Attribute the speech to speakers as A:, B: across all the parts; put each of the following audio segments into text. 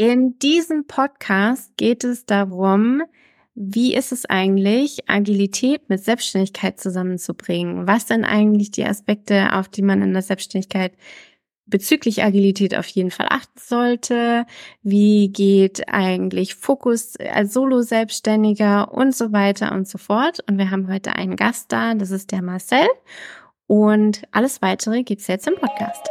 A: In diesem Podcast geht es darum, wie ist es eigentlich, Agilität mit Selbstständigkeit zusammenzubringen? Was sind eigentlich die Aspekte, auf die man in der Selbstständigkeit bezüglich Agilität auf jeden Fall achten sollte? Wie geht eigentlich Fokus als Solo-Selbstständiger und so weiter und so fort? Und wir haben heute einen Gast da, das ist der Marcel. Und alles weitere gibt's jetzt im Podcast.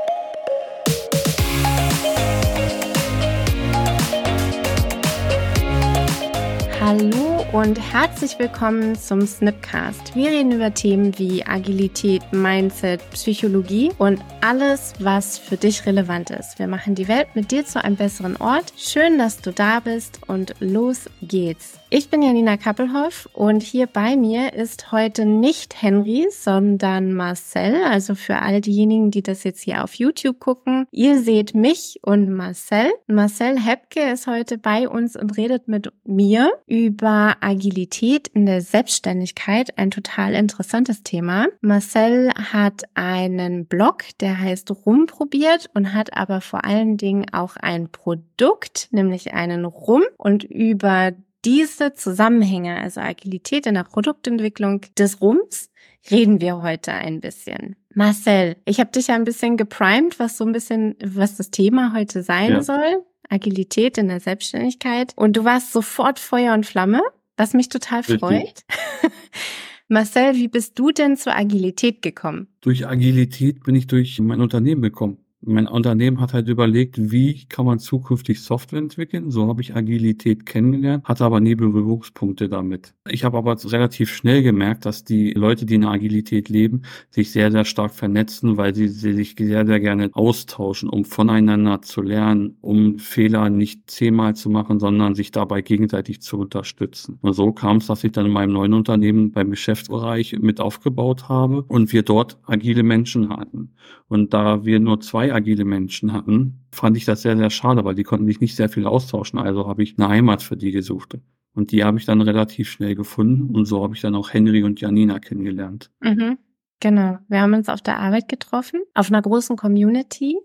A: Hallo und herzlich willkommen zum Snipcast. Wir reden über Themen wie Agilität, Mindset, Psychologie und alles, was für dich relevant ist. Wir machen die Welt mit dir zu einem besseren Ort. Schön, dass du da bist und los geht's. Ich bin Janina Kappelhoff und hier bei mir ist heute nicht Henry, sondern Marcel. Also für all diejenigen, die das jetzt hier auf YouTube gucken, ihr seht mich und Marcel. Marcel Hepke ist heute bei uns und redet mit mir über Agilität in der Selbstständigkeit, ein total interessantes Thema. Marcel hat einen Blog, der heißt Rumprobiert und hat aber vor allen Dingen auch ein Produkt, nämlich einen Rum und über diese Zusammenhänge, also Agilität in der Produktentwicklung des Rums, reden wir heute ein bisschen. Marcel, ich habe dich ja ein bisschen geprimed, was so ein bisschen, was das Thema heute sein ja. soll. Agilität in der Selbstständigkeit. Und du warst sofort Feuer und Flamme was mich total freut. Marcel, wie bist du denn zur Agilität gekommen?
B: Durch Agilität bin ich durch mein Unternehmen gekommen mein Unternehmen hat halt überlegt, wie kann man zukünftig Software entwickeln. So habe ich Agilität kennengelernt, hatte aber nie Berührungspunkte damit. Ich habe aber relativ schnell gemerkt, dass die Leute, die in der Agilität leben, sich sehr, sehr stark vernetzen, weil sie, sie sich sehr, sehr gerne austauschen, um voneinander zu lernen, um Fehler nicht zehnmal zu machen, sondern sich dabei gegenseitig zu unterstützen. Und so kam es, dass ich dann in meinem neuen Unternehmen beim Geschäftsbereich mit aufgebaut habe und wir dort agile Menschen hatten. Und da wir nur zwei agile Menschen hatten, fand ich das sehr, sehr schade, weil die konnten sich nicht sehr viel austauschen. Also habe ich eine Heimat für die gesucht. Und die habe ich dann relativ schnell gefunden. Und so habe ich dann auch Henry und Janina kennengelernt.
A: Mhm. Genau. Wir haben uns auf der Arbeit getroffen, auf einer großen Community.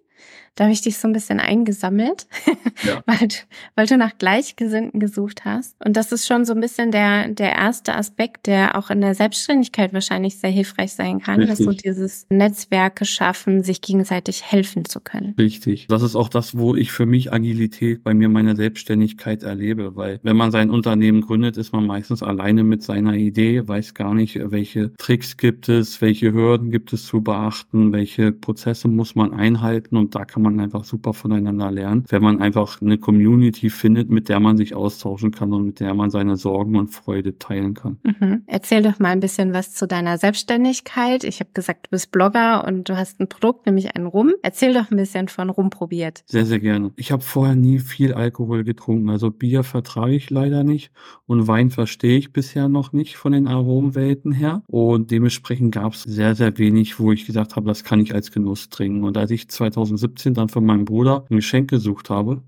A: Da habe ich dich so ein bisschen eingesammelt, ja. weil, weil du nach Gleichgesinnten gesucht hast. Und das ist schon so ein bisschen der, der erste Aspekt, der auch in der Selbstständigkeit wahrscheinlich sehr hilfreich sein kann, Richtig. dass so dieses Netzwerke schaffen, sich gegenseitig helfen zu können.
B: Richtig. Das ist auch das, wo ich für mich Agilität bei mir meiner Selbstständigkeit erlebe, weil wenn man sein Unternehmen gründet, ist man meistens alleine mit seiner Idee, weiß gar nicht, welche Tricks gibt es, welche Hürden gibt es zu beachten, welche Prozesse muss man einhalten und da kann man einfach super voneinander lernen, wenn man einfach eine Community findet, mit der man sich austauschen kann und mit der man seine Sorgen und Freude teilen kann.
A: Mhm. Erzähl doch mal ein bisschen was zu deiner Selbstständigkeit. Ich habe gesagt, du bist Blogger und du hast ein Produkt, nämlich einen Rum. Erzähl doch ein bisschen von Rum probiert.
B: Sehr, sehr gerne. Ich habe vorher nie viel Alkohol getrunken. Also Bier vertrage ich leider nicht und Wein verstehe ich bisher noch nicht von den Aromenwelten her. Und dementsprechend gab es sehr, sehr wenig, wo ich gesagt habe, das kann ich als Genuss trinken. Und als ich 2017 dann von meinem Bruder ein Geschenk gesucht habe,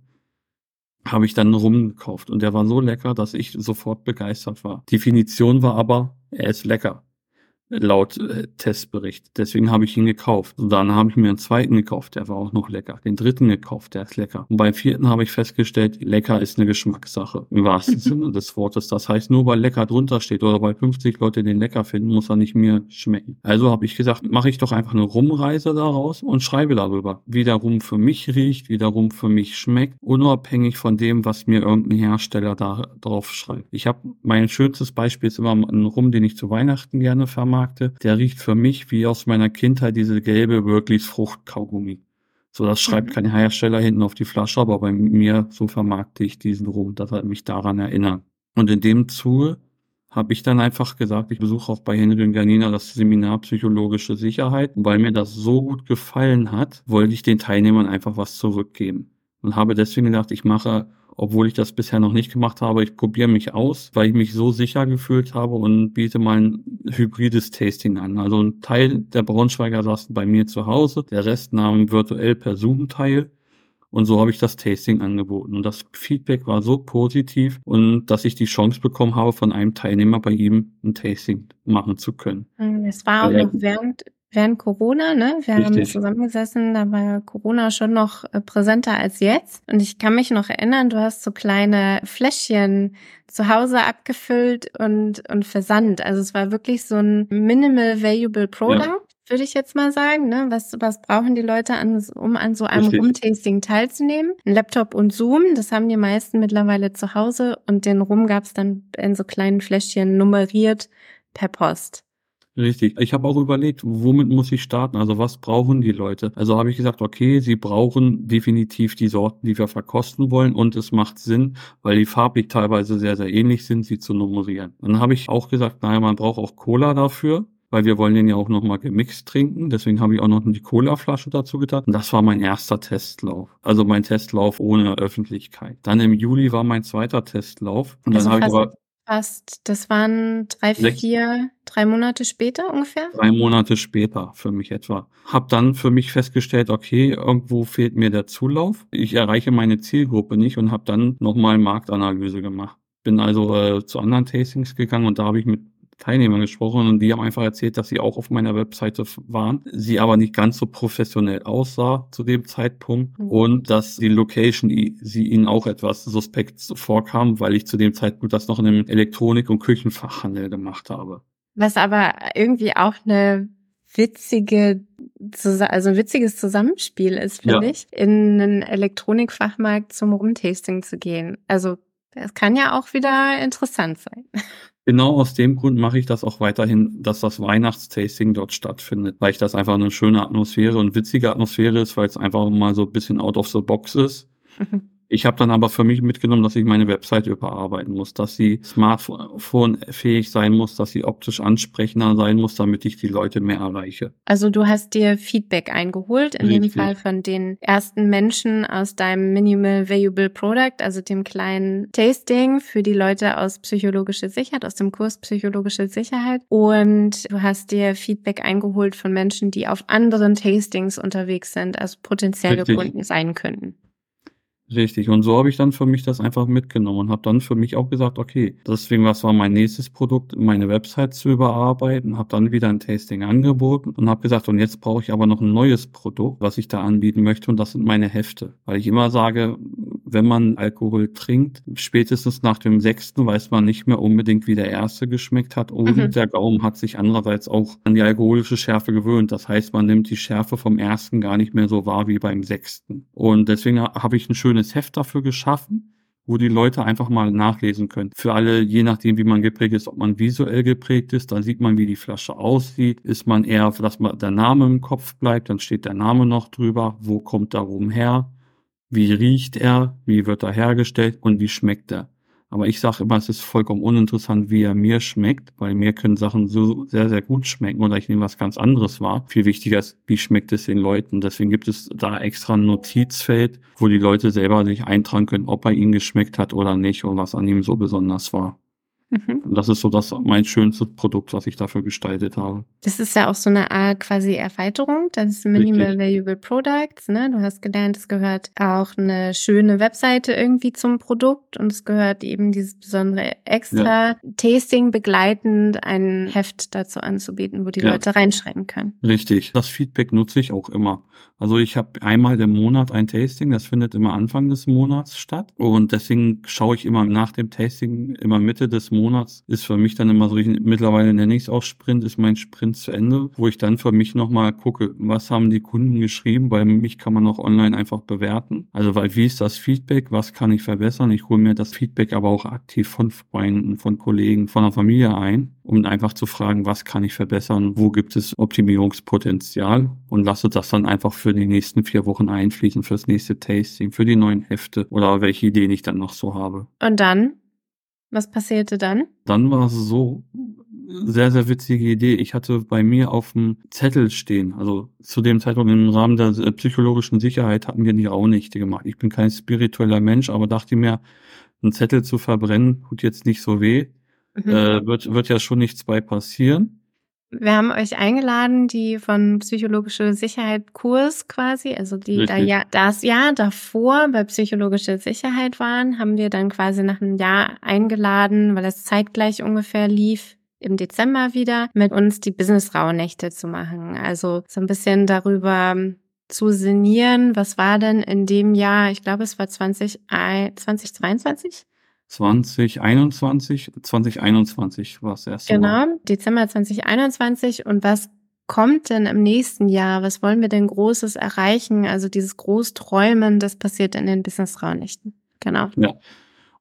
B: habe ich dann rumgekauft und der war so lecker, dass ich sofort begeistert war. Definition war aber, er ist lecker laut äh, Testbericht. Deswegen habe ich ihn gekauft. Und dann habe ich mir einen zweiten gekauft, der war auch noch lecker. Den dritten gekauft, der ist lecker. Und beim vierten habe ich festgestellt, lecker ist eine Geschmackssache. Im wahrsten Sinne des Wortes. Das heißt, nur weil lecker drunter steht oder weil 50 Leute den lecker finden, muss er nicht mir schmecken. Also habe ich gesagt, mache ich doch einfach eine Rumreise daraus und schreibe darüber, wie der Rum für mich riecht, wie der Rum für mich schmeckt, unabhängig von dem, was mir irgendein Hersteller da drauf schreibt. Ich habe mein schönstes Beispiel ist immer ein Rum, den ich zu Weihnachten gerne vermarkte der riecht für mich wie aus meiner Kindheit diese gelbe Wirklichs Fruchtkaugummi. So, das schreibt mhm. kein Hersteller hinten auf die Flasche, aber bei mir, so vermarkte ich diesen Rum. Das hat mich daran erinnert. Und in dem Zuge habe ich dann einfach gesagt, ich besuche auch bei Henry und Janina das Seminar Psychologische Sicherheit. Und weil mir das so gut gefallen hat, wollte ich den Teilnehmern einfach was zurückgeben. Und habe deswegen gedacht, ich mache obwohl ich das bisher noch nicht gemacht habe. Ich probiere mich aus, weil ich mich so sicher gefühlt habe und biete mal ein hybrides Tasting an. Also ein Teil der Braunschweiger saßen bei mir zu Hause, der Rest nahm virtuell per Zoom teil. Und so habe ich das Tasting angeboten. Und das Feedback war so positiv und dass ich die Chance bekommen habe, von einem Teilnehmer bei ihm ein Tasting machen zu können.
A: Es war auch noch während, während Corona, ne? Wir Richtig. haben zusammengesessen, da war Corona schon noch äh, präsenter als jetzt. Und ich kann mich noch erinnern, du hast so kleine Fläschchen zu Hause abgefüllt und, und versandt. Also es war wirklich so ein Minimal Valuable Product. Ja würde ich jetzt mal sagen. Ne? Was, was brauchen die Leute, an, um an so einem Rum-Tasting teilzunehmen? Ein Laptop und Zoom, das haben die meisten mittlerweile zu Hause. Und den Rum gab es dann in so kleinen Fläschchen nummeriert per Post.
B: Richtig. Ich habe auch überlegt, womit muss ich starten? Also was brauchen die Leute? Also habe ich gesagt, okay, sie brauchen definitiv die Sorten, die wir verkosten wollen und es macht Sinn, weil die farblich teilweise sehr, sehr ähnlich sind, sie zu nummerieren. Dann habe ich auch gesagt, naja, man braucht auch Cola dafür weil wir wollen den ja auch nochmal gemixt trinken. Deswegen habe ich auch noch die Cola-Flasche dazu getan. Und das war mein erster Testlauf. Also mein Testlauf ohne Öffentlichkeit. Dann im Juli war mein zweiter Testlauf. Und also dann habe ich aber
A: fast, das waren drei, vier, drei Monate später ungefähr?
B: Drei Monate später für mich etwa. Hab dann für mich festgestellt, okay, irgendwo fehlt mir der Zulauf. Ich erreiche meine Zielgruppe nicht und habe dann nochmal Marktanalyse gemacht. Bin also äh, zu anderen Tastings gegangen und da habe ich mit Teilnehmern gesprochen und die haben einfach erzählt, dass sie auch auf meiner Webseite waren, sie aber nicht ganz so professionell aussah zu dem Zeitpunkt mhm. und dass die Location sie ihnen auch etwas suspekt vorkam, weil ich zu dem Zeitpunkt das noch in einem Elektronik- und Küchenfachhandel gemacht habe.
A: Was aber irgendwie auch eine witzige, also ein witziges Zusammenspiel ist, finde ja. ich, in einen Elektronikfachmarkt zum Rumtasting zu gehen. Also das kann ja auch wieder interessant sein.
B: Genau aus dem Grund mache ich das auch weiterhin, dass das Weihnachtstasting dort stattfindet, weil ich das einfach eine schöne Atmosphäre und witzige Atmosphäre ist, weil es einfach mal so ein bisschen out of the box ist. Mhm. Ich habe dann aber für mich mitgenommen, dass ich meine Website überarbeiten muss, dass sie smartphone-fähig sein muss, dass sie optisch ansprechender sein muss, damit ich die Leute mehr erreiche.
A: Also du hast dir Feedback eingeholt, in Richtig. dem Fall von den ersten Menschen aus deinem Minimal Valuable Product, also dem kleinen Tasting für die Leute aus psychologischer Sicherheit, aus dem Kurs psychologische Sicherheit. Und du hast dir Feedback eingeholt von Menschen, die auf anderen Tastings unterwegs sind, also potenzielle. Kunden sein könnten.
B: Richtig. Und so habe ich dann für mich das einfach mitgenommen und habe dann für mich auch gesagt, okay, deswegen was war mein nächstes Produkt, meine Website zu überarbeiten, habe dann wieder ein Tasting angeboten und habe gesagt, und jetzt brauche ich aber noch ein neues Produkt, was ich da anbieten möchte und das sind meine Hefte. Weil ich immer sage, wenn man Alkohol trinkt, spätestens nach dem sechsten weiß man nicht mehr unbedingt, wie der erste geschmeckt hat und mhm. der Gaumen hat sich andererseits auch an die alkoholische Schärfe gewöhnt. Das heißt, man nimmt die Schärfe vom ersten gar nicht mehr so wahr wie beim sechsten. Und deswegen habe ich ein schönes schönes Heft dafür geschaffen, wo die Leute einfach mal nachlesen können. Für alle, je nachdem, wie man geprägt ist, ob man visuell geprägt ist, dann sieht man, wie die Flasche aussieht. Ist man eher, dass man der Name im Kopf bleibt, dann steht der Name noch drüber. Wo kommt rum her? Wie riecht er? Wie wird er hergestellt? Und wie schmeckt er? Aber ich sage immer, es ist vollkommen uninteressant, wie er mir schmeckt, weil mir können Sachen so sehr, sehr gut schmecken oder ich nehme was ganz anderes wahr. Viel wichtiger ist, wie schmeckt es den Leuten. Deswegen gibt es da extra ein Notizfeld, wo die Leute selber sich eintragen können, ob er ihnen geschmeckt hat oder nicht und was an ihm so besonders war. Mhm. Das ist so das mein schönstes Produkt, was ich dafür gestaltet habe.
A: Das ist ja auch so eine Art quasi Erweiterung. Das ist Minimal Valuable Products. Ne? Du hast gelernt, es gehört auch eine schöne Webseite irgendwie zum Produkt und es gehört eben dieses besondere extra ja. Tasting begleitend ein Heft dazu anzubieten, wo die ja. Leute reinschreiben können.
B: Richtig. Das Feedback nutze ich auch immer. Also ich habe einmal im Monat ein Tasting, das findet immer Anfang des Monats statt und deswegen schaue ich immer nach dem Tasting immer Mitte des Monats ist für mich dann immer so, ich, mittlerweile nenne ich es auch Sprint, ist mein Sprint zu Ende, wo ich dann für mich nochmal gucke, was haben die Kunden geschrieben, weil mich kann man auch online einfach bewerten. Also weil wie ist das Feedback, was kann ich verbessern? Ich hole mir das Feedback aber auch aktiv von Freunden, von Kollegen, von der Familie ein, um einfach zu fragen, was kann ich verbessern, wo gibt es Optimierungspotenzial und lasse das dann einfach für die nächsten vier Wochen einfließen, fürs nächste Tasting, für die neuen Hefte oder welche Ideen ich dann noch so habe.
A: Und dann was passierte dann?
B: Dann war es so, sehr, sehr witzige Idee. Ich hatte bei mir auf dem Zettel stehen, also zu dem Zeitpunkt im Rahmen der äh, psychologischen Sicherheit hatten wir die Raunächte gemacht. Ich bin kein spiritueller Mensch, aber dachte mir, einen Zettel zu verbrennen tut jetzt nicht so weh. Mhm. Äh, wird, wird ja schon nichts bei passieren.
A: Wir haben euch eingeladen, die von psychologische Sicherheit Kurs quasi, also die da ja das Jahr davor bei psychologische Sicherheit waren, haben wir dann quasi nach einem Jahr eingeladen, weil es zeitgleich ungefähr lief im Dezember wieder mit uns die Business-Rauhnächte zu machen. Also so ein bisschen darüber zu sinnieren, was war denn in dem Jahr, ich glaube es war 20, 2022?
B: 2021, 2021 war es erst.
A: Genau, Mal. Dezember 2021 und was kommt denn im nächsten Jahr? Was wollen wir denn Großes erreichen? Also dieses Großträumen, das passiert in den Business-Raunächten. Genau.
B: Ja.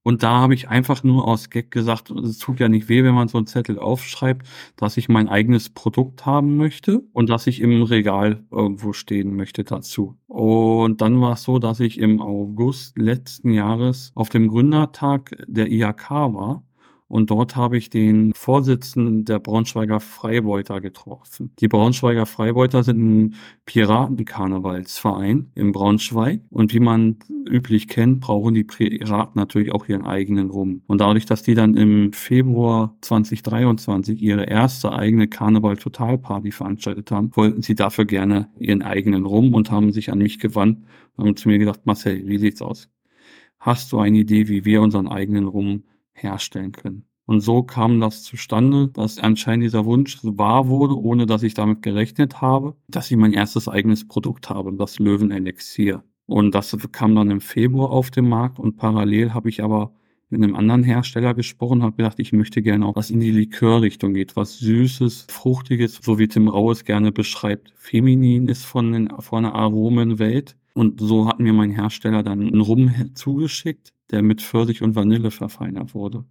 B: Und da habe ich einfach nur aus Gag gesagt, es tut ja nicht weh, wenn man so einen Zettel aufschreibt, dass ich mein eigenes Produkt haben möchte und dass ich im Regal irgendwo stehen möchte dazu. Und dann war es so, dass ich im August letzten Jahres auf dem Gründertag der IHK war und dort habe ich den Vorsitzenden der Braunschweiger Freibeuter getroffen. Die Braunschweiger Freibeuter sind ein Piratenkarnevalsverein in Braunschweig. Und wie man üblich kennt, brauchen die Piraten natürlich auch ihren eigenen Rum. Und dadurch, dass die dann im Februar 2023 ihre erste eigene Karneval-Totalparty veranstaltet haben, wollten sie dafür gerne ihren eigenen Rum und haben sich an mich gewandt und haben zu mir gesagt, Marcel, wie sieht's aus? Hast du eine Idee, wie wir unseren eigenen Rum herstellen können. Und so kam das zustande, dass anscheinend dieser Wunsch wahr wurde, ohne dass ich damit gerechnet habe, dass ich mein erstes eigenes Produkt habe, das Löwenelixier. Und das kam dann im Februar auf den Markt und parallel habe ich aber mit einem anderen Hersteller gesprochen, habe gedacht, ich möchte gerne auch was in die Likörrichtung geht, was Süßes, Fruchtiges, so wie Tim Rau es gerne beschreibt. Feminin ist von, den, von der Aromenwelt. Und so hat mir mein Hersteller dann einen Rum zugeschickt, der mit Pfirsich und Vanille verfeinert wurde.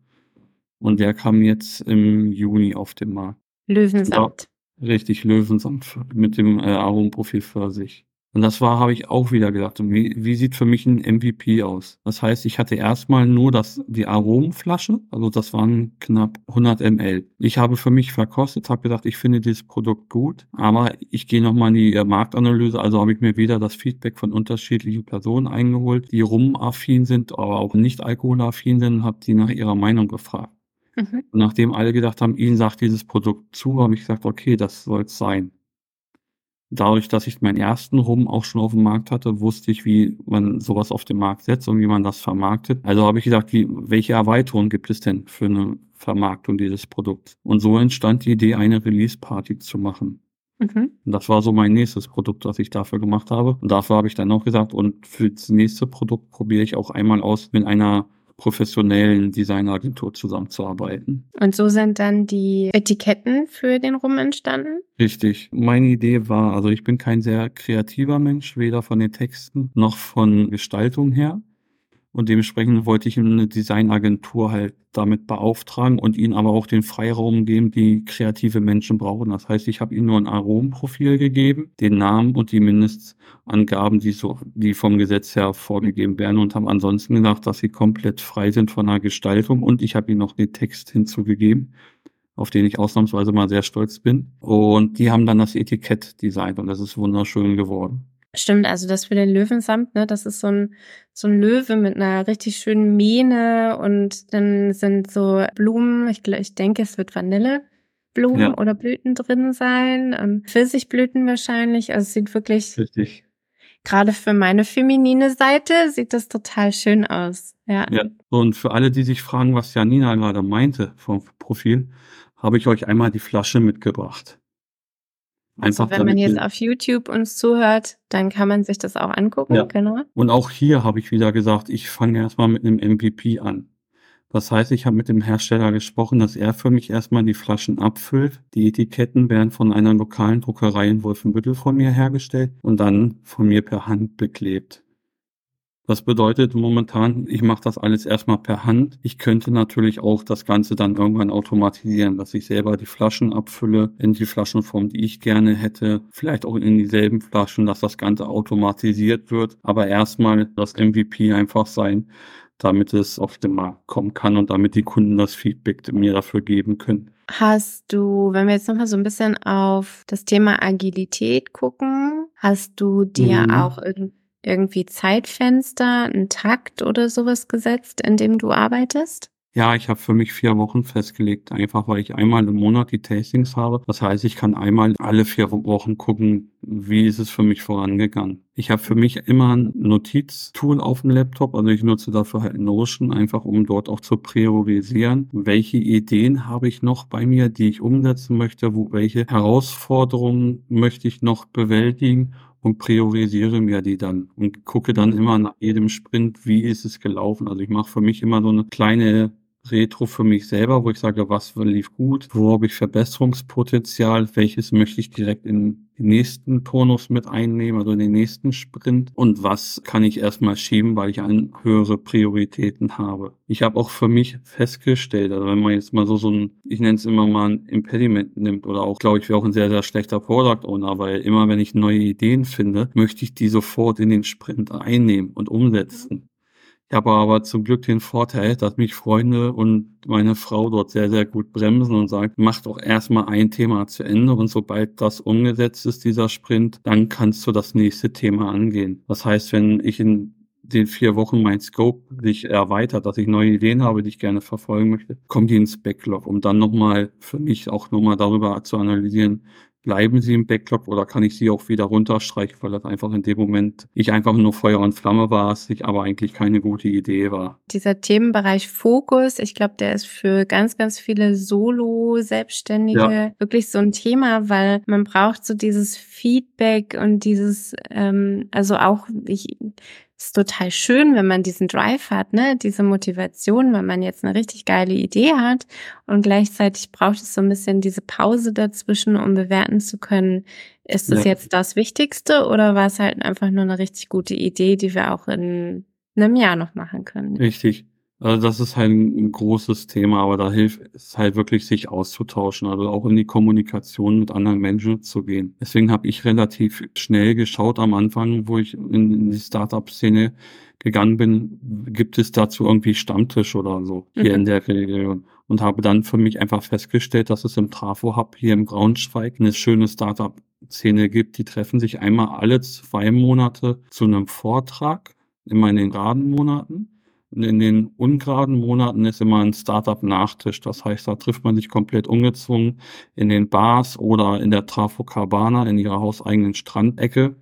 B: Und der kam jetzt im Juni auf den Markt.
A: Löwensamt.
B: Ja, richtig, Löwensamt mit dem äh, Aromenprofil Pfirsich. Und das war, habe ich auch wieder gedacht, wie, wie sieht für mich ein MVP aus? Das heißt, ich hatte erstmal nur das, die Aromenflasche, also das waren knapp 100 ml. Ich habe für mich verkostet, habe gedacht, ich finde dieses Produkt gut, aber ich gehe nochmal in die äh, Marktanalyse, also habe ich mir wieder das Feedback von unterschiedlichen Personen eingeholt, die rumaffin sind, aber auch nicht alkoholaffin sind, habe die nach ihrer Meinung gefragt. Mhm. Und nachdem alle gedacht haben, ihnen sagt dieses Produkt zu, habe ich gesagt, okay, das soll es sein dadurch, dass ich meinen ersten Rum auch schon auf dem Markt hatte, wusste ich, wie man sowas auf den Markt setzt und wie man das vermarktet. Also habe ich gesagt, wie, welche Erweiterung gibt es denn für eine Vermarktung dieses Produkts? Und so entstand die Idee, eine Release-Party zu machen. Mhm. Und das war so mein nächstes Produkt, was ich dafür gemacht habe. Und dafür habe ich dann auch gesagt, und für das nächste Produkt probiere ich auch einmal aus mit einer professionellen Designagentur zusammenzuarbeiten.
A: Und so sind dann die Etiketten für den Rum entstanden?
B: Richtig. Meine Idee war, also ich bin kein sehr kreativer Mensch, weder von den Texten noch von Gestaltung her. Und dementsprechend wollte ich eine Designagentur halt damit beauftragen und ihnen aber auch den Freiraum geben, die kreative Menschen brauchen. Das heißt, ich habe ihnen nur ein Aromenprofil gegeben, den Namen und die Mindestangaben, die so, die vom Gesetz her vorgegeben werden und haben ansonsten gedacht, dass sie komplett frei sind von der Gestaltung und ich habe ihnen noch den Text hinzugegeben auf den ich ausnahmsweise mal sehr stolz bin. Und die haben dann das Etikett designt und das ist wunderschön geworden.
A: Stimmt, also das für den Löwensamt, ne, das ist so ein, so ein Löwe mit einer richtig schönen Mähne und dann sind so Blumen, ich, ich denke, es wird Vanilleblumen ja. oder Blüten drin sein, ähm, Pfirsichblüten wahrscheinlich, also es sieht wirklich,
B: Richtig.
A: gerade für meine feminine Seite sieht das total schön aus, ja.
B: Ja, und für alle, die sich fragen, was Janina gerade meinte vom Profil, habe ich euch einmal die Flasche mitgebracht.
A: Einfach also wenn man jetzt auf YouTube uns zuhört, dann kann man sich das auch angucken, ja. genau.
B: Und auch hier habe ich wieder gesagt, ich fange erstmal mit einem MVP an. Das heißt, ich habe mit dem Hersteller gesprochen, dass er für mich erstmal die Flaschen abfüllt. Die Etiketten werden von einer lokalen Druckerei in Wolfenbüttel von mir hergestellt und dann von mir per Hand beklebt. Das bedeutet momentan, ich mache das alles erstmal per Hand. Ich könnte natürlich auch das Ganze dann irgendwann automatisieren, dass ich selber die Flaschen abfülle in die Flaschenform, die ich gerne hätte. Vielleicht auch in dieselben Flaschen, dass das Ganze automatisiert wird. Aber erstmal das MVP einfach sein, damit es auf den Markt kommen kann und damit die Kunden das Feedback mir dafür geben können.
A: Hast du, wenn wir jetzt nochmal so ein bisschen auf das Thema Agilität gucken, hast du dir mhm. auch irgendwie irgendwie Zeitfenster, einen Takt oder sowas gesetzt, in dem du arbeitest?
B: Ja, ich habe für mich vier Wochen festgelegt, einfach weil ich einmal im Monat die Tastings habe. Das heißt, ich kann einmal alle vier Wochen gucken, wie ist es für mich vorangegangen. Ich habe für mich immer ein Notiztool auf dem Laptop, also ich nutze dafür halt Notion, einfach um dort auch zu priorisieren, welche Ideen habe ich noch bei mir, die ich umsetzen möchte, wo welche Herausforderungen möchte ich noch bewältigen und priorisiere mir die dann und gucke dann immer nach jedem Sprint, wie ist es gelaufen. Also ich mache für mich immer so eine kleine Retro für mich selber, wo ich sage, was lief gut, wo habe ich Verbesserungspotenzial, welches möchte ich direkt in den nächsten Turnus mit einnehmen, also in den nächsten Sprint und was kann ich erstmal schieben, weil ich an höhere Prioritäten habe. Ich habe auch für mich festgestellt, also wenn man jetzt mal so so ein, ich nenne es immer mal ein Impediment nimmt oder auch, glaube ich, wäre auch ein sehr, sehr schlechter Product Owner, weil immer wenn ich neue Ideen finde, möchte ich die sofort in den Sprint einnehmen und umsetzen. Ich habe aber zum Glück den Vorteil, dass mich Freunde und meine Frau dort sehr, sehr gut bremsen und sagen, mach doch erstmal ein Thema zu Ende und sobald das umgesetzt ist, dieser Sprint, dann kannst du das nächste Thema angehen. Das heißt, wenn ich in den vier Wochen mein Scope sich erweitert, dass ich neue Ideen habe, die ich gerne verfolgen möchte, kommen die ins Backlog, um dann nochmal für mich auch nochmal darüber zu analysieren, bleiben sie im Backlog oder kann ich sie auch wieder runterstreichen, weil das einfach in dem Moment ich einfach nur Feuer und Flamme war, es sich aber eigentlich keine gute Idee war.
A: Dieser Themenbereich Fokus, ich glaube, der ist für ganz, ganz viele Solo-Selbstständige ja. wirklich so ein Thema, weil man braucht so dieses Feedback und dieses, ähm, also auch, ich ist total schön, wenn man diesen Drive hat, ne, diese Motivation, wenn man jetzt eine richtig geile Idee hat und gleichzeitig braucht es so ein bisschen diese Pause dazwischen, um bewerten zu können, ist es ja. jetzt das Wichtigste oder war es halt einfach nur eine richtig gute Idee, die wir auch in einem Jahr noch machen können?
B: Richtig. Also das ist halt ein großes Thema, aber da hilft es halt wirklich, sich auszutauschen, also auch in die Kommunikation mit anderen Menschen zu gehen. Deswegen habe ich relativ schnell geschaut am Anfang, wo ich in die Startup-Szene gegangen bin, gibt es dazu irgendwie Stammtisch oder so hier mhm. in der Region und habe dann für mich einfach festgestellt, dass es im Trafo Hub hier im Braunschweig eine schöne Startup-Szene gibt. Die treffen sich einmal alle zwei Monate zu einem Vortrag, immer in den geraden Monaten in den ungeraden Monaten ist immer ein Startup-Nachtisch. Das heißt, da trifft man sich komplett ungezwungen in den Bars oder in der Trafo Cabana in ihrer hauseigenen Strandecke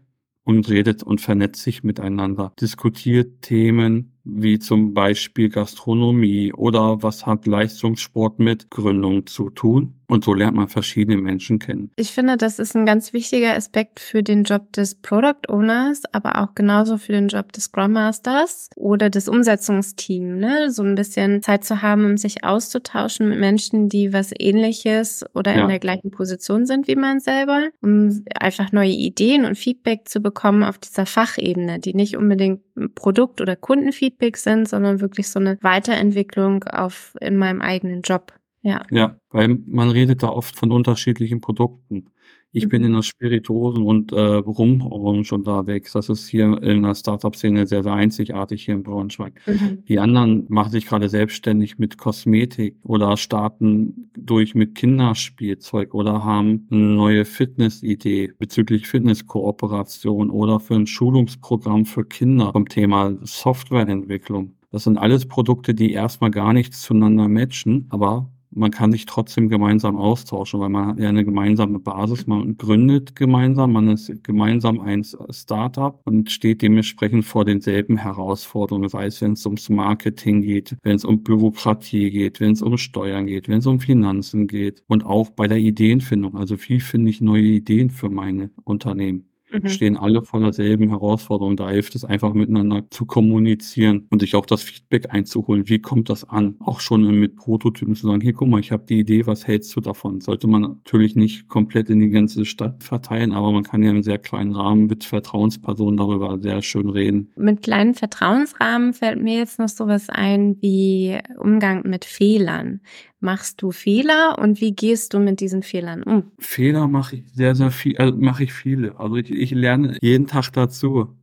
B: und redet und vernetzt sich miteinander, diskutiert Themen, wie zum Beispiel Gastronomie oder was hat Leistungssport mit Gründung zu tun. Und so lernt man verschiedene Menschen kennen.
A: Ich finde, das ist ein ganz wichtiger Aspekt für den Job des Product Owners, aber auch genauso für den Job des Scrum Masters oder des Umsetzungsteams. Ne? So ein bisschen Zeit zu haben, um sich auszutauschen mit Menschen, die was ähnliches oder ja. in der gleichen Position sind wie man selber, um einfach neue Ideen und Feedback zu bekommen auf dieser Fachebene, die nicht unbedingt Produkt- oder Kundenfeedback sind, sondern wirklich so eine Weiterentwicklung auf in meinem eigenen Job. Ja.
B: Ja, weil man redet da oft von unterschiedlichen Produkten. Ich bin in der Spirituosen- und äh, Rumbranche unterwegs. Das ist hier in der Startup-Szene sehr, sehr einzigartig hier in Braunschweig. Mhm. Die anderen machen sich gerade selbstständig mit Kosmetik oder starten durch mit Kinderspielzeug oder haben eine neue Fitnessidee bezüglich Fitnesskooperation oder für ein Schulungsprogramm für Kinder vom Thema Softwareentwicklung. Das sind alles Produkte, die erstmal gar nichts zueinander matchen, aber man kann sich trotzdem gemeinsam austauschen, weil man hat ja eine gemeinsame Basis, man gründet gemeinsam, man ist gemeinsam ein Startup und steht dementsprechend vor denselben Herausforderungen, sei es, wenn es ums Marketing geht, wenn es um Bürokratie geht, wenn es um Steuern geht, wenn es um Finanzen geht und auch bei der Ideenfindung. Also wie finde ich neue Ideen für meine Unternehmen? Mhm. stehen alle vor derselben Herausforderung. Da hilft es einfach miteinander zu kommunizieren und sich auch das Feedback einzuholen. Wie kommt das an? Auch schon mit Prototypen zu sagen, hier guck mal, ich habe die Idee, was hältst du davon? Sollte man natürlich nicht komplett in die ganze Stadt verteilen, aber man kann ja im sehr kleinen Rahmen mit Vertrauenspersonen darüber sehr schön reden.
A: Mit kleinen Vertrauensrahmen fällt mir jetzt noch sowas ein wie Umgang mit Fehlern. Machst du Fehler und wie gehst du mit diesen Fehlern um?
B: Fehler mache ich sehr, sehr viel, also mache ich viele. Also ich, ich lerne jeden Tag dazu.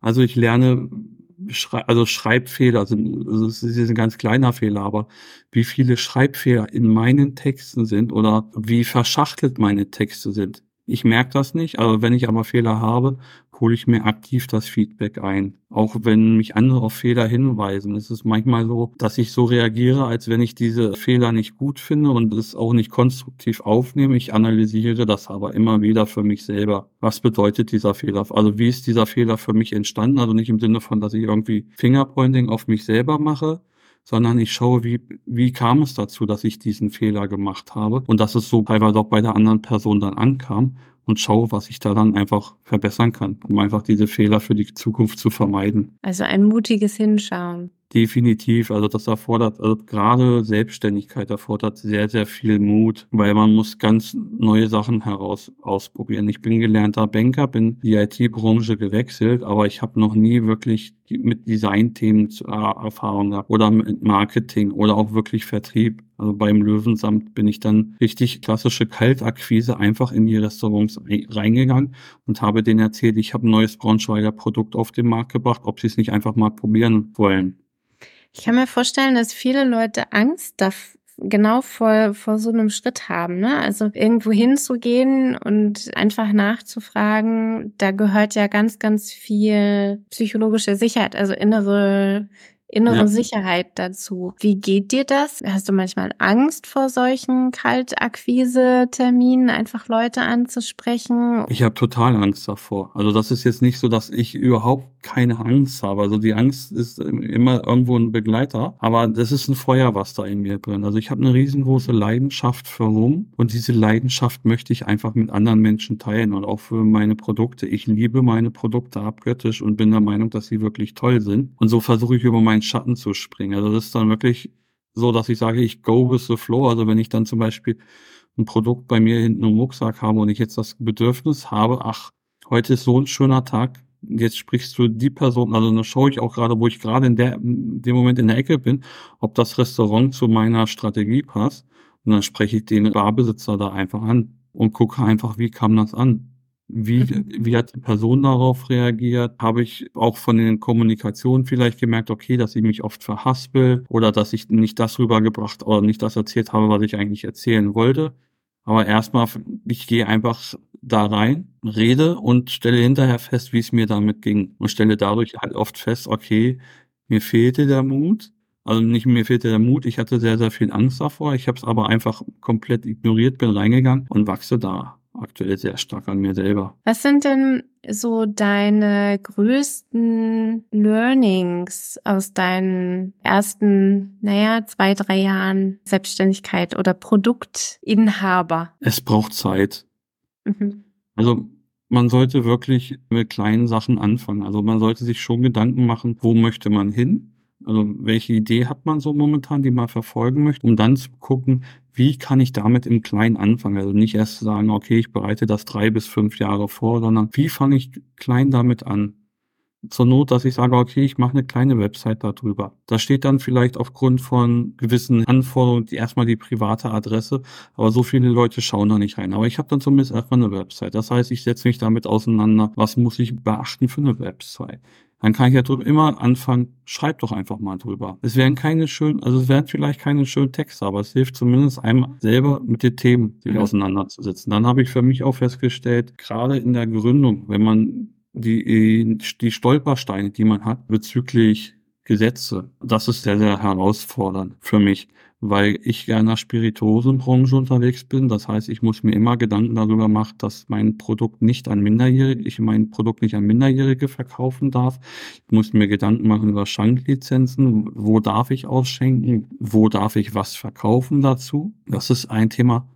B: Also ich lerne, also Schreibfehler, also es ist ein ganz kleiner Fehler, aber wie viele Schreibfehler in meinen Texten sind oder wie verschachtelt meine Texte sind. Ich merke das nicht, aber wenn ich aber Fehler habe, hole ich mir aktiv das Feedback ein. Auch wenn mich andere auf Fehler hinweisen. Es ist manchmal so, dass ich so reagiere, als wenn ich diese Fehler nicht gut finde und es auch nicht konstruktiv aufnehme. Ich analysiere das aber immer wieder für mich selber. Was bedeutet dieser Fehler? Also wie ist dieser Fehler für mich entstanden? Also nicht im Sinne von, dass ich irgendwie Fingerpointing auf mich selber mache, sondern ich schaue, wie, wie kam es dazu, dass ich diesen Fehler gemacht habe und dass es so teilweise auch bei der anderen Person dann ankam und schaue, was ich da dann einfach verbessern kann, um einfach diese Fehler für die Zukunft zu vermeiden.
A: Also ein mutiges Hinschauen.
B: Definitiv. Also das erfordert, also gerade Selbstständigkeit erfordert sehr, sehr viel Mut, weil man muss ganz neue Sachen heraus ausprobieren. Ich bin gelernter Banker, bin die IT-Branche gewechselt, aber ich habe noch nie wirklich mit Design-Themen äh, Erfahrung gehabt oder mit Marketing oder auch wirklich Vertrieb. Also beim Löwensamt bin ich dann richtig klassische Kaltakquise einfach in die Restaurants reingegangen und habe denen erzählt, ich habe ein neues Braunschweiger Produkt auf den Markt gebracht, ob sie es nicht einfach mal probieren wollen.
A: Ich kann mir vorstellen, dass viele Leute Angst davor genau vor, vor so einem Schritt haben. Ne? Also irgendwo hinzugehen und einfach nachzufragen, da gehört ja ganz, ganz viel psychologische Sicherheit, also innere innere ja. Sicherheit dazu. Wie geht dir das? Hast du manchmal Angst vor solchen Kaltakquise-Terminen, einfach Leute anzusprechen?
B: Ich habe total Angst davor. Also das ist jetzt nicht so, dass ich überhaupt keine Angst habe. Also die Angst ist immer irgendwo ein Begleiter, aber das ist ein Feuer, was da in mir brennt. Also ich habe eine riesengroße Leidenschaft für Rum und diese Leidenschaft möchte ich einfach mit anderen Menschen teilen und auch für meine Produkte. Ich liebe meine Produkte abgöttisch und bin der Meinung, dass sie wirklich toll sind. Und so versuche ich über meinen Schatten zu springen. Also das ist dann wirklich so, dass ich sage, ich go with the flow. Also wenn ich dann zum Beispiel ein Produkt bei mir hinten im Rucksack habe und ich jetzt das Bedürfnis habe, ach, heute ist so ein schöner Tag, jetzt sprichst du die Person, also da schaue ich auch gerade, wo ich gerade in der, in dem Moment in der Ecke bin, ob das Restaurant zu meiner Strategie passt. Und dann spreche ich den Barbesitzer da einfach an und gucke einfach, wie kam das an? Wie, wie hat die Person darauf reagiert? Habe ich auch von den Kommunikationen vielleicht gemerkt, okay, dass ich mich oft verhaspel oder dass ich nicht das rübergebracht oder nicht das erzählt habe, was ich eigentlich erzählen wollte. Aber erstmal, ich gehe einfach da rein, rede und stelle hinterher fest, wie es mir damit ging. Und stelle dadurch halt oft fest, okay, mir fehlte der Mut. Also nicht mir fehlte der Mut, ich hatte sehr, sehr viel Angst davor. Ich habe es aber einfach komplett ignoriert, bin reingegangen und wachse da aktuell sehr stark an mir selber.
A: Was sind denn so deine größten Learnings aus deinen ersten, naja, zwei, drei Jahren Selbstständigkeit oder Produktinhaber?
B: Es braucht Zeit. Mhm. Also man sollte wirklich mit kleinen Sachen anfangen. Also man sollte sich schon Gedanken machen, wo möchte man hin? Also welche Idee hat man so momentan, die man verfolgen möchte, um dann zu gucken, wie kann ich damit im Kleinen anfangen? Also nicht erst sagen, okay, ich bereite das drei bis fünf Jahre vor, sondern wie fange ich klein damit an? Zur Not, dass ich sage, okay, ich mache eine kleine Website darüber. Da steht dann vielleicht aufgrund von gewissen Anforderungen die, erstmal die private Adresse, aber so viele Leute schauen da nicht rein. Aber ich habe dann zumindest erstmal eine Website. Das heißt, ich setze mich damit auseinander, was muss ich beachten für eine Website dann kann ich ja drüber immer anfangen, schreib doch einfach mal drüber. Es wären keine schönen, also es wären vielleicht keine schönen Texte, aber es hilft zumindest einem selber mit den Themen sich mhm. auseinanderzusetzen. Dann habe ich für mich auch festgestellt, gerade in der Gründung, wenn man die, die Stolpersteine, die man hat bezüglich Gesetze, das ist sehr, sehr herausfordernd für mich weil ich ja in der Spirituosenbranche unterwegs bin. Das heißt, ich muss mir immer Gedanken darüber machen, dass mein Produkt nicht an Minderjährige, ich mein Produkt nicht an Minderjährige verkaufen darf. Ich muss mir Gedanken machen über Schanklizenzen. Wo darf ich ausschenken? Wo darf ich was verkaufen dazu? Das ist ein Thema.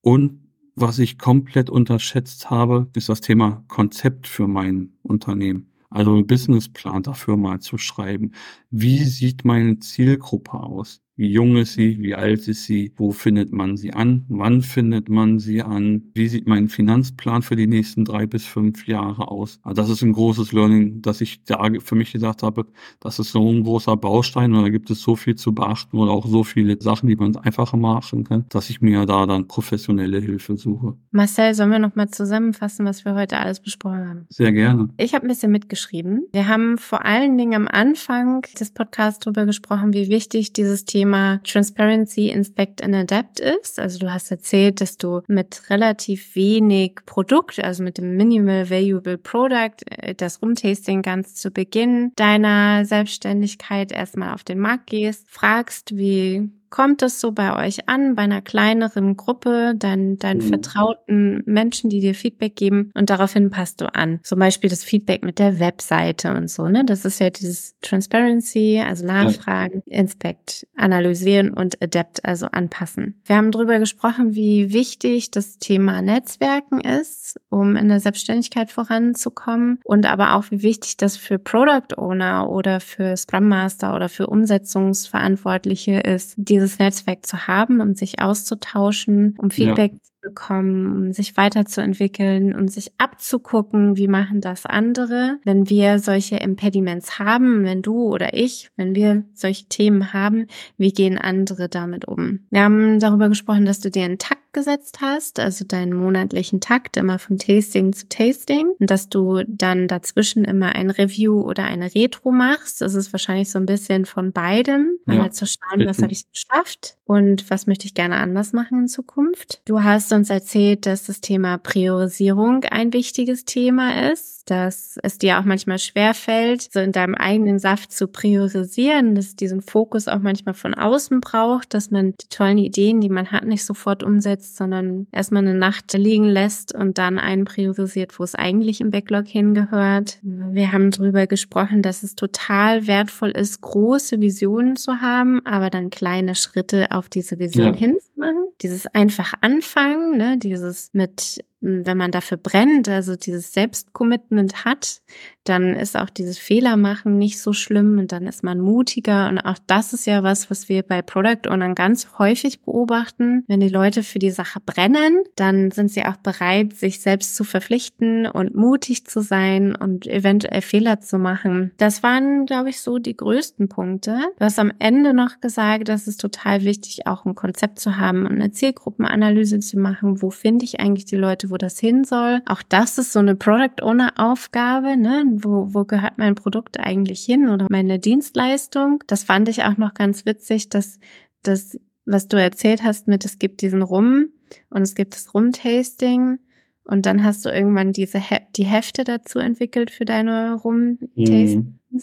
B: Und was ich komplett unterschätzt habe, ist das Thema Konzept für mein Unternehmen. Also einen Businessplan dafür mal zu schreiben. Wie sieht meine Zielgruppe aus? Wie jung ist sie? Wie alt ist sie? Wo findet man sie an? Wann findet man sie an? Wie sieht mein Finanzplan für die nächsten drei bis fünf Jahre aus? Also das ist ein großes Learning, dass ich da für mich gesagt habe, das ist so ein großer Baustein und da gibt es so viel zu beachten oder auch so viele Sachen, die man einfacher machen kann, dass ich mir da dann professionelle Hilfe suche.
A: Marcel, sollen wir nochmal zusammenfassen, was wir heute alles besprochen haben?
B: Sehr gerne.
A: Ich habe ein bisschen mitgeschrieben. Wir haben vor allen Dingen am Anfang des Podcasts darüber gesprochen, wie wichtig dieses Thema Thema Transparency, Inspect and Adapt ist. Also du hast erzählt, dass du mit relativ wenig Produkt, also mit dem Minimal Valuable Product, äh, das Rumtasting ganz zu Beginn deiner Selbstständigkeit erstmal auf den Markt gehst, fragst, wie kommt es so bei euch an, bei einer kleineren Gruppe, deinen, deinen mhm. vertrauten Menschen, die dir Feedback geben und daraufhin passt du an. Zum Beispiel das Feedback mit der Webseite und so, ne? Das ist ja dieses Transparency, also Nachfragen, ja. Inspect, analysieren und Adapt, also anpassen. Wir haben darüber gesprochen, wie wichtig das Thema Netzwerken ist, um in der Selbstständigkeit voranzukommen und aber auch wie wichtig das für Product Owner oder für Scrum Master oder für Umsetzungsverantwortliche ist, die dieses Netzwerk zu haben, um sich auszutauschen, um Feedback ja. zu bekommen, um sich weiterzuentwickeln und sich abzugucken, wie machen das andere. Wenn wir solche Impediments haben, wenn du oder ich, wenn wir solche Themen haben, wie gehen andere damit um? Wir haben darüber gesprochen, dass du dir einen Takt gesetzt hast, also deinen monatlichen Takt immer von Tasting zu Tasting und dass du dann dazwischen immer ein Review oder eine Retro machst. Das ist wahrscheinlich so ein bisschen von beidem, ja. mal zu schauen, was habe ich geschafft und was möchte ich gerne anders machen in Zukunft. Du hast uns erzählt, dass das Thema Priorisierung ein wichtiges Thema ist dass es dir auch manchmal schwer fällt, so in deinem eigenen Saft zu priorisieren, dass diesen Fokus auch manchmal von außen braucht, dass man die tollen Ideen, die man hat, nicht sofort umsetzt, sondern erstmal eine Nacht liegen lässt und dann einen priorisiert, wo es eigentlich im Backlog hingehört. Wir haben darüber gesprochen, dass es total wertvoll ist, große Visionen zu haben, aber dann kleine Schritte auf diese Vision ja. hinzumachen. Dieses einfach anfangen, ne, dieses mit wenn man dafür brennt, also dieses Selbstcommitment hat, dann ist auch dieses Fehlermachen nicht so schlimm und dann ist man mutiger. Und auch das ist ja was, was wir bei Product Ownern ganz häufig beobachten. Wenn die Leute für die Sache brennen, dann sind sie auch bereit, sich selbst zu verpflichten und mutig zu sein und eventuell Fehler zu machen. Das waren, glaube ich, so die größten Punkte. Du hast am Ende noch gesagt, dass es total wichtig, auch ein Konzept zu haben und eine Zielgruppenanalyse zu machen. Wo finde ich eigentlich die Leute, wo das hin soll. Auch das ist so eine Product Owner Aufgabe, ne? Wo, wo gehört mein Produkt eigentlich hin oder meine Dienstleistung? Das fand ich auch noch ganz witzig, dass das, was du erzählt hast mit, es gibt diesen Rum und es gibt das Rum-Tasting. Und dann hast du irgendwann diese He die Hefte dazu entwickelt für deine Rum-Tastings, mhm.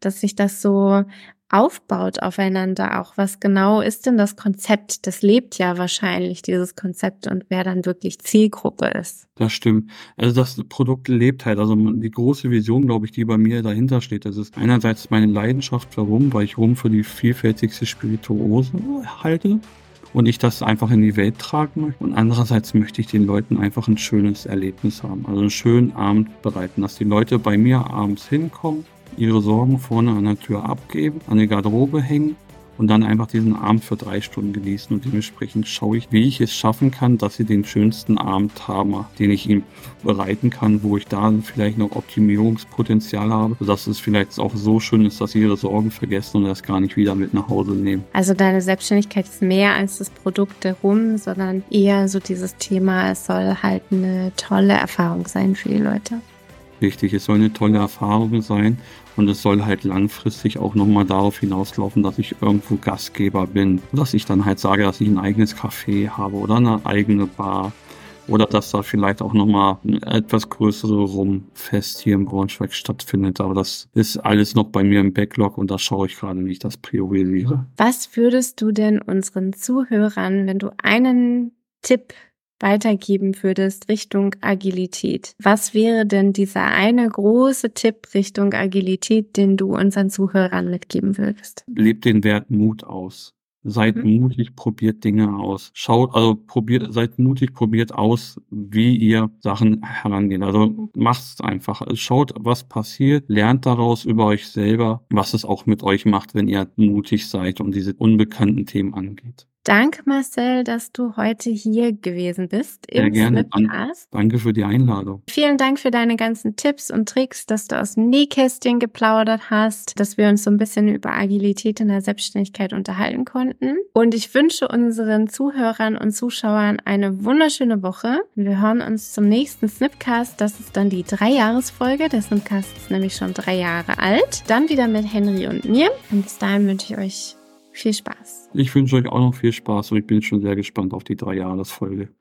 A: dass sich das so aufbaut aufeinander auch. Was genau ist denn das Konzept? Das lebt ja wahrscheinlich, dieses Konzept und wer dann wirklich Zielgruppe ist.
B: Das stimmt. Also das Produkt lebt halt. Also die große Vision, glaube ich, die bei mir dahinter steht, das ist einerseits meine Leidenschaft für Rum, weil ich Rum für die vielfältigste Spirituose halte und ich das einfach in die Welt tragen möchte. Und andererseits möchte ich den Leuten einfach ein schönes Erlebnis haben, also einen schönen Abend bereiten, dass die Leute bei mir abends hinkommen ihre Sorgen vorne an der Tür abgeben, an die Garderobe hängen und dann einfach diesen Abend für drei Stunden genießen. Und dementsprechend schaue ich, wie ich es schaffen kann, dass sie den schönsten Abend haben, den ich ihnen bereiten kann, wo ich da vielleicht noch Optimierungspotenzial habe, sodass es vielleicht auch so schön ist, dass sie ihre Sorgen vergessen und das gar nicht wieder mit nach Hause nehmen.
A: Also deine Selbstständigkeit ist mehr als das Produkt herum, sondern eher so dieses Thema, es soll halt eine tolle Erfahrung sein für die Leute.
B: Richtig, es soll eine tolle Erfahrung sein und es soll halt langfristig auch nochmal darauf hinauslaufen, dass ich irgendwo Gastgeber bin. Dass ich dann halt sage, dass ich ein eigenes Café habe oder eine eigene Bar. Oder dass da vielleicht auch nochmal ein etwas größere Rumfest hier in Braunschweig stattfindet. Aber das ist alles noch bei mir im Backlog und da schaue ich gerade, wie ich das priorisiere.
A: Was würdest du denn unseren Zuhörern, wenn du einen Tipp weitergeben würdest Richtung Agilität. Was wäre denn dieser eine große Tipp Richtung Agilität, den du unseren Zuhörern mitgeben würdest?
B: Lebt den Wert Mut aus. Seid mhm. mutig, probiert Dinge aus. Schaut, also probiert, seid mutig, probiert aus, wie ihr Sachen herangeht. Also macht's einfach. Schaut, was passiert, lernt daraus über euch selber, was es auch mit euch macht, wenn ihr mutig seid und diese unbekannten Themen angeht.
A: Danke, Marcel, dass du heute hier gewesen bist
B: Sehr gerne. Podcast. Danke für die Einladung.
A: Vielen Dank für deine ganzen Tipps und Tricks, dass du aus dem Nähkästchen geplaudert hast, dass wir uns so ein bisschen über Agilität in der Selbstständigkeit unterhalten konnten. Und ich wünsche unseren Zuhörern und Zuschauern eine wunderschöne Woche. Wir hören uns zum nächsten Snipcast. Das ist dann die Dreijahresfolge. Der Snipcast ist nämlich schon drei Jahre alt. Dann wieder mit Henry und mir. Und bis dahin wünsche ich euch Viel Spaß.
B: Ich wünsche euch auch noch viel Spaß und ich bin schon sehr gespannt auf die drei Jahresfolge.